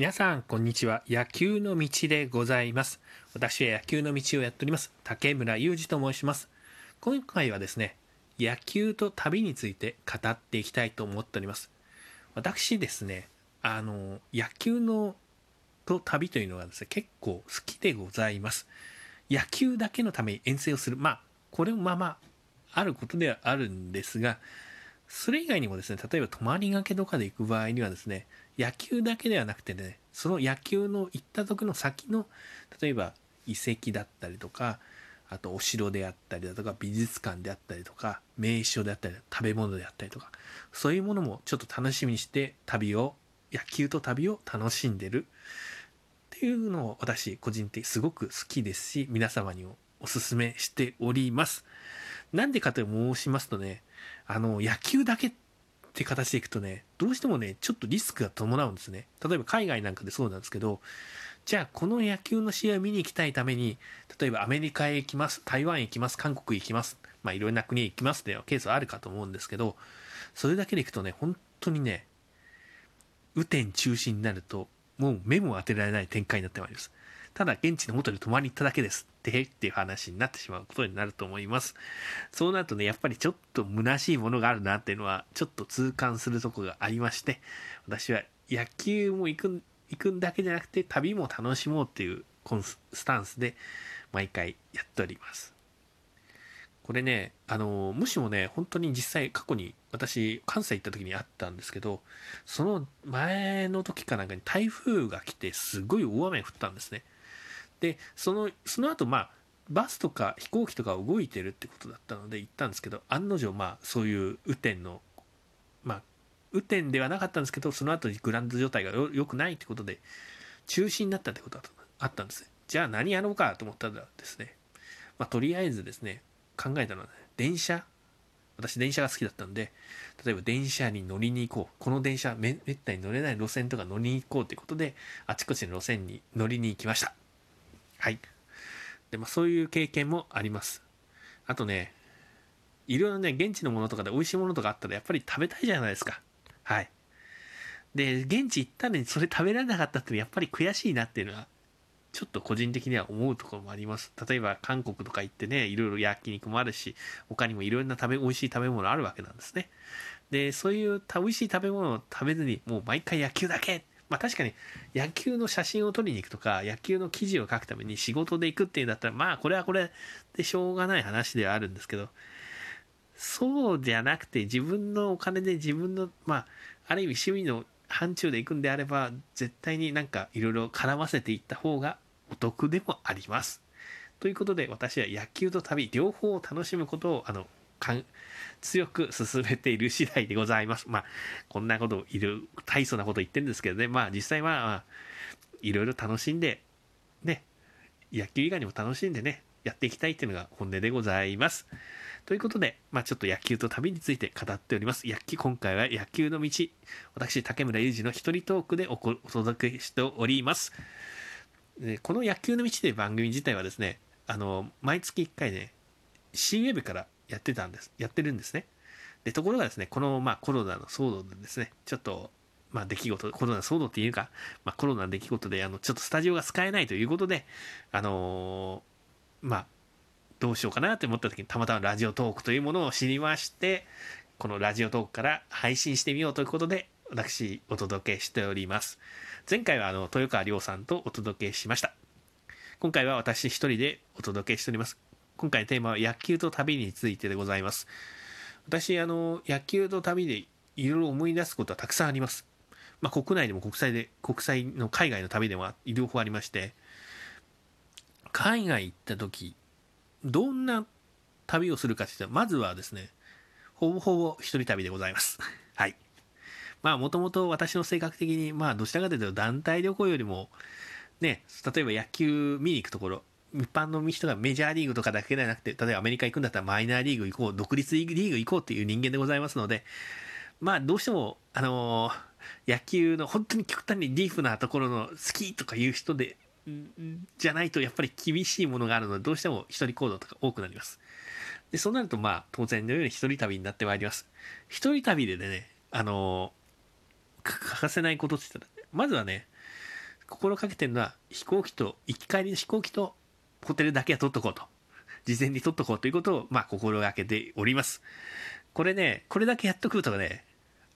皆さんこんにちは。野球の道でございます。私は野球の道をやっております。竹村裕二と申します。今回はですね野球と旅について語っていきたいと思っております。私ですねあの野球のと旅というのはですね結構好きでございます。野球だけのために遠征をする。まあこれもまあまああることではあるんですがそれ以外にもですね、例えば泊まりがけとかで行く場合にはですね、野球だけではなくてね、その野球の行った時の先の、例えば遺跡だったりとか、あとお城であったりだとか、美術館であったりとか、名所であったり、食べ物であったりとか、そういうものもちょっと楽しみにして旅を、野球と旅を楽しんでるっていうのを私個人的にすごく好きですし、皆様にもお勧めしております。なんでかと申しますとね、あの、野球だけって形でいくとね、どうしてもね、ちょっとリスクが伴うんですね。例えば海外なんかでそうなんですけど、じゃあこの野球の試合を見に行きたいために、例えばアメリカへ行きます、台湾へ行きます、韓国へ行きます、まあいろんな国へ行きますっていうケースはあるかと思うんですけど、それだけでいくとね、本当にね、雨天中心になると、もう目も当てられない展開になってまいります。ただ現地の元に泊まりに行っただけですってっていう話になってしまうことになると思います。そうなるとね、やっぱりちょっと虚しいものがあるなっていうのはちょっと痛感するとこがありまして、私は野球も行く行くんだけじゃなくて旅も楽しもうっていうコンスタンスで毎回やっております。これね、あの、もしもね、本当に実際過去に私、関西行った時にあったんですけど、その前の時かなんかに台風が来てすごい大雨降ったんですね。でそのその後まあバスとか飛行機とか動いてるってことだったので行ったんですけど案の定まあそういう雨天のまあ雨天ではなかったんですけどその後にグランド状態が良くないってことで中止になったってことがあったんですじゃあ何やろうかと思ったらですね、まあ、とりあえずですね考えたのは、ね、電車。私電車が好きだったんで例えば電車に乗りに行こう。この電車めめったに乗れない路線とか乗りに行こうということであちこちの路線に乗りに行きました。はい。で、まあ、そういう経験もあります。あとね、いろいろね、現地のものとかで美味しいものとかあったらやっぱり食べたいじゃないですか。はい。で、現地行ったのにそれ食べられなかったってやっぱり悔しいなっていうのは、ちょっと個人的には思うところもあります。例えば韓国とか行ってね、いろいろ焼肉もあるし、他にもいろんな食べ、美味しい食べ物あるわけなんですね。で、そういう美味しい食べ物を食べずに、もう毎回野球だけまあ確かに野球の写真を撮りに行くとか野球の記事を書くために仕事で行くっていうんだったらまあこれはこれでしょうがない話ではあるんですけどそうじゃなくて自分のお金で自分のまあある意味趣味の範疇で行くんであれば絶対になんかいろいろ絡ませていった方がお得でもあります。ということで私は野球と旅両方を楽しむことをあの強く進めている次第でございます。まあ、こんなこといる、大層なこと言ってるんですけどね、まあ実際は、まあ、いろいろ楽しんで、ね、野球以外にも楽しんでね、やっていきたいっていうのが本音でございます。ということで、まあちょっと野球と旅について語っております。野球、今回は野球の道、私、竹村裕二の一人トークでお届けしております。でこの野球の道という番組自体はですね、あの、毎月1回ね、C ウェブからやってたんです、やってるんですね。で、ところがですね、この、まあ、コロナの騒動でですね、ちょっと、まあ、出来事、コロナ騒動っていうか、まあ、コロナの出来事で、あの、ちょっとスタジオが使えないということで、あのー、まあ、どうしようかなって思った時に、たまたまラジオトークというものを知りまして、このラジオトークから配信してみようということで、私、お届けしております。前回は、あの、豊川亮さんとお届けしました。今回は私一人でお届けしております。今回のテーマは野球と旅についてでございます。私、あの、野球と旅でいろいろ思い出すことはたくさんあります。まあ、国内でも国際で、国際の海外の旅でも両方ありまして、海外行った時、どんな旅をするかって言ったら、まずはですね、ほぼほぼ一人旅でございます。はい。まあ、もともと私の性格的に、まあ、どちらかというと団体旅行よりも、ね、例えば野球見に行くところ、一般の人がメジャーリーグとかだけではなくて、例えばアメリカ行くんだったらマイナーリーグ行こう、独立リーグ行こうっていう人間でございますので、まあどうしても、あのー、野球の本当に極端にディープなところの好きとかいう人で、じゃないとやっぱり厳しいものがあるので、どうしても一人行動とか多くなります。で、そうなるとまあ当然のように一人旅になってまいります。一人旅でね、あのー、欠かせないことって言ったら、まずはね、心がけてるのは飛行機と行き帰りの飛行機とホテルだけは取っとこうと。事前に取っとこうということをまあ心がけております。これねこれだけやっとくとね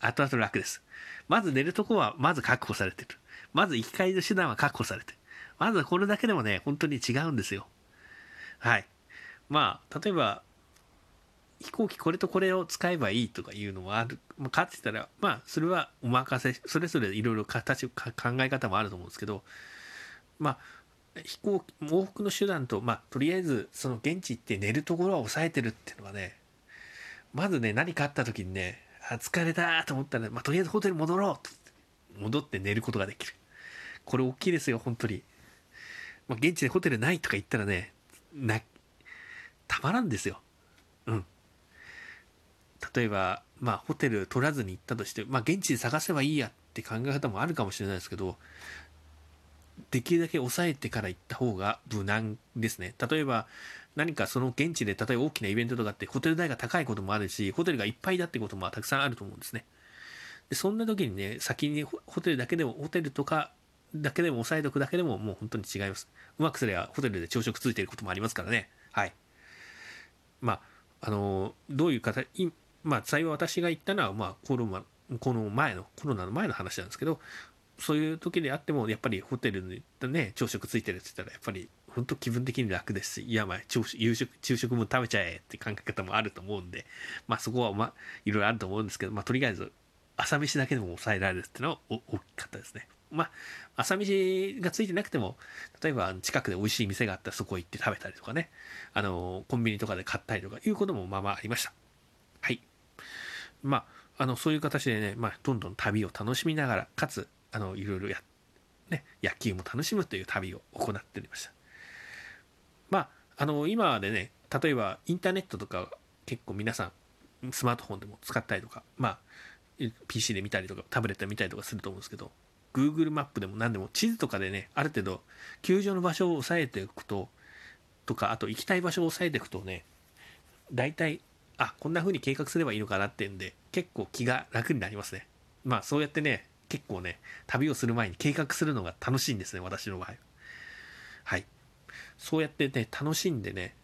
後々楽です。まず寝るとこはまず確保されてる。まず行き帰りの手段は確保されてる。まずこれだけでもね本当に違うんですよ。はい。まあ例えば飛行機これとこれを使えばいいとかいうのはある、まあ、かってたら、まあ、それはお任せ、それぞれいろいろ形、考え方もあると思うんですけど、まあ、飛行機、往復の手段と、まあ、とりあえず、その現地行って寝るところは抑えてるっていうのはね、まずね、何かあった時にね、あ疲れたと思ったら、まあ、とりあえずホテル戻ろうと戻って寝ることができる。これ大きいですよ、本当に。まあ、現地でホテルないとか言ったらね、な、たまらんですよ。うん。例えば、まあ、ホテル取らずに行ったとして、まあ、現地で探せばいいやって考え方もあるかもしれないですけど、できるだけ抑えてから行った方が無難ですね。例えば、何かその現地で、例えば大きなイベントとかって、ホテル代が高いこともあるし、ホテルがいっぱいだってこともたくさんあると思うんですね。でそんな時にね、先にホテルだけでも、ホテルとかだけでも抑えておくだけでも、もう本当に違います。うまくすればホテルで朝食ついてることもありますからね。はい。まあ、あのどういう形、まあ、幸い私が言ったのは、まあ、コロナ、この前の、コロナの前の話なんですけど、そういう時であっても、やっぱりホテルにね、朝食ついてるって言ったら、やっぱり本当気分的に楽ですし、いや、まあ、朝夕食、昼食も食べちゃえって考え方もあると思うんで、まあそこは、まあ、いろいろあると思うんですけど、まあとりあえず、朝飯だけでも抑えられるっていうのは大きかったですね。まあ、朝飯がついてなくても、例えば近くで美味しい店があったらそこ行って食べたりとかね、あの、コンビニとかで買ったりとかいうこともまあまあありました。はい。まあ、あの、そういう形でね、まあ、どんどん旅を楽しみながら、かつ、あの、いろいろや、ね、野球も楽しむという旅を行っておりました。まあ、あの、今でね、例えばインターネットとか結構皆さん、スマートフォンでも使ったりとか、まあ、PC で見たりとか、タブレットで見たりとかすると思うんですけど、Google マップでも何でも地図とかでね、ある程度、球場の場所を押さえておくと、とか、あと行きたい場所を押さえていくとね、大体あこんな風に計画すればいいのかなってんで結構気が楽になりますねまあそうやってね結構ね旅をする前に計画するのが楽しいんですね私の場合。はい。そうやってね楽しんでね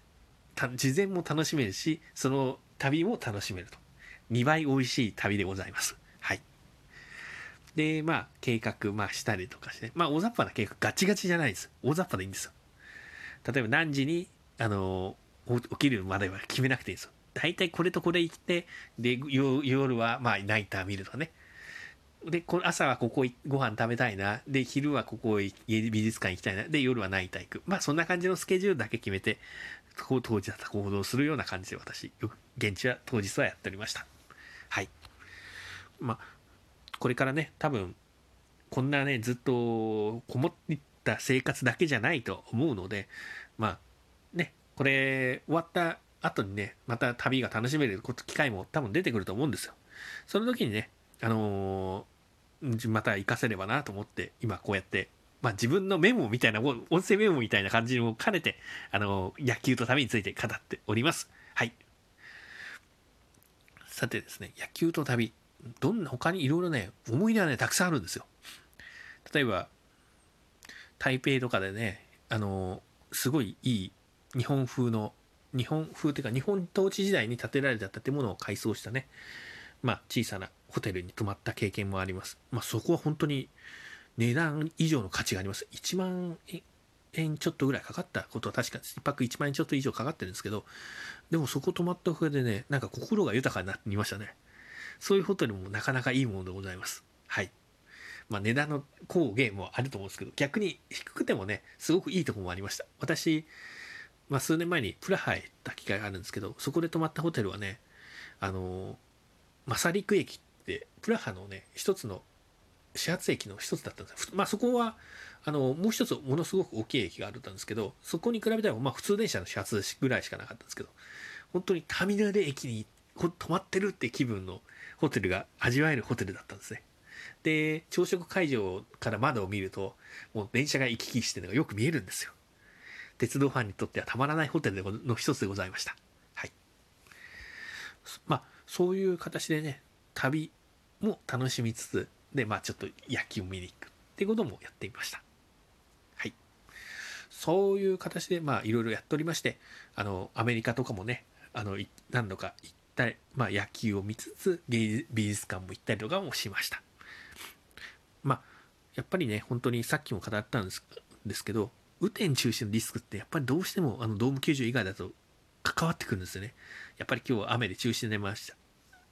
事前も楽しめるしその旅も楽しめると。2倍美味しい旅でございます。はい。でまあ計画まあしたりとかしてまあ大雑把な計画ガチガチじゃないです。大雑把でいいんですよ。例えば何時にあの起きるまでは決めなくていいですよ。大体これとこれ行って、で、夜はまあナイター見るとかね。で、この朝はここご飯食べたいな。で、昼はここ美術館行きたいな。で、夜はナイター行く。まあそんな感じのスケジュールだけ決めて、当日は行動するような感じで私、よく現地は当日はやっておりました。はい。まあ、これからね、多分、こんなね、ずっとこもった生活だけじゃないと思うので、まあ、ね、これ終わった後にね、また旅が楽しめる機会も多分出てくると思うんですよ。その時にね、あのー、また活かせればなと思って、今こうやって、まあ自分のメモみたいな、音声メモみたいな感じを兼ねて、あの、野球と旅について語っております。はい。さてですね、野球と旅、どんな、他にいろいろね、思い出はね、たくさんあるんですよ。例えば、台北とかでね、あの、すごいいい日本風の日本風というか日本統治時代に建てられた建物を改装したね、まあ、小さなホテルに泊まった経験もあります。まあ、そこは本当に値段以上の価値があります。1万円ちょっとぐらいかかったことは確かです1泊1万円ちょっと以上かかってるんですけど、でもそこ泊まったおかげでね、なんか心が豊かになりましたね。そういうホテルもなかなかいいものでございます。はい。まあ、値段の高減もあると思うんですけど、逆に低くてもね、すごくいいところもありました。私、まあ、数年前にプラハへ行った機会があるんですけど、そこで泊まったホテルはね、あの、マサリク駅って、プラハのね、一つの始発駅の一つだったんですまあそこは、あの、もう一つものすごく大きい駅があるんですけど、そこに比べたら、まあ普通電車の始発ぐらいしかなかったんですけど、本当にターミナル駅に泊まってるって気分のホテルが味わえるホテルだったんですね。で、朝食会場から窓を見ると、もう電車が行き来してるのがよく見えるんですよ。鉄道ファンにとってはたまらないホテルの一つでございました。はい。まあ、そういう形でね、旅も楽しみつつ、で、まあちょっと野球を見に行くっていうこともやってみました。はい。そういう形でまあいろいろやっておりましてあのアメリカとかもねあの何度か行ったり、まあ、野球を見つつ美術館も行ったりとかもしました。まあやっぱりね本当にさっきも語ったんですですけど雨天中止のリスクってやっぱりどうしてもあのドーム球場以外だと関わってくるんですよね。やっぱり今日は雨で中止になりました。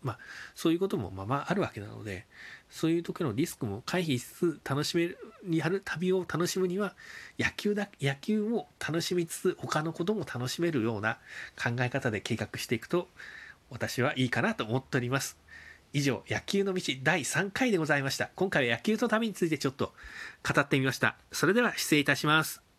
まあ、そういうこともままあるわけなので、そういう時のリスクも回避しつつ楽しめる、やる旅を楽しむには、野球だ、野球も楽しみつつ、他のことも楽しめるような考え方で計画していくと、私はいいかなと思っております。以上、野球の道第3回でございました。今回は野球と旅についてちょっと語ってみました。それでは失礼いたします。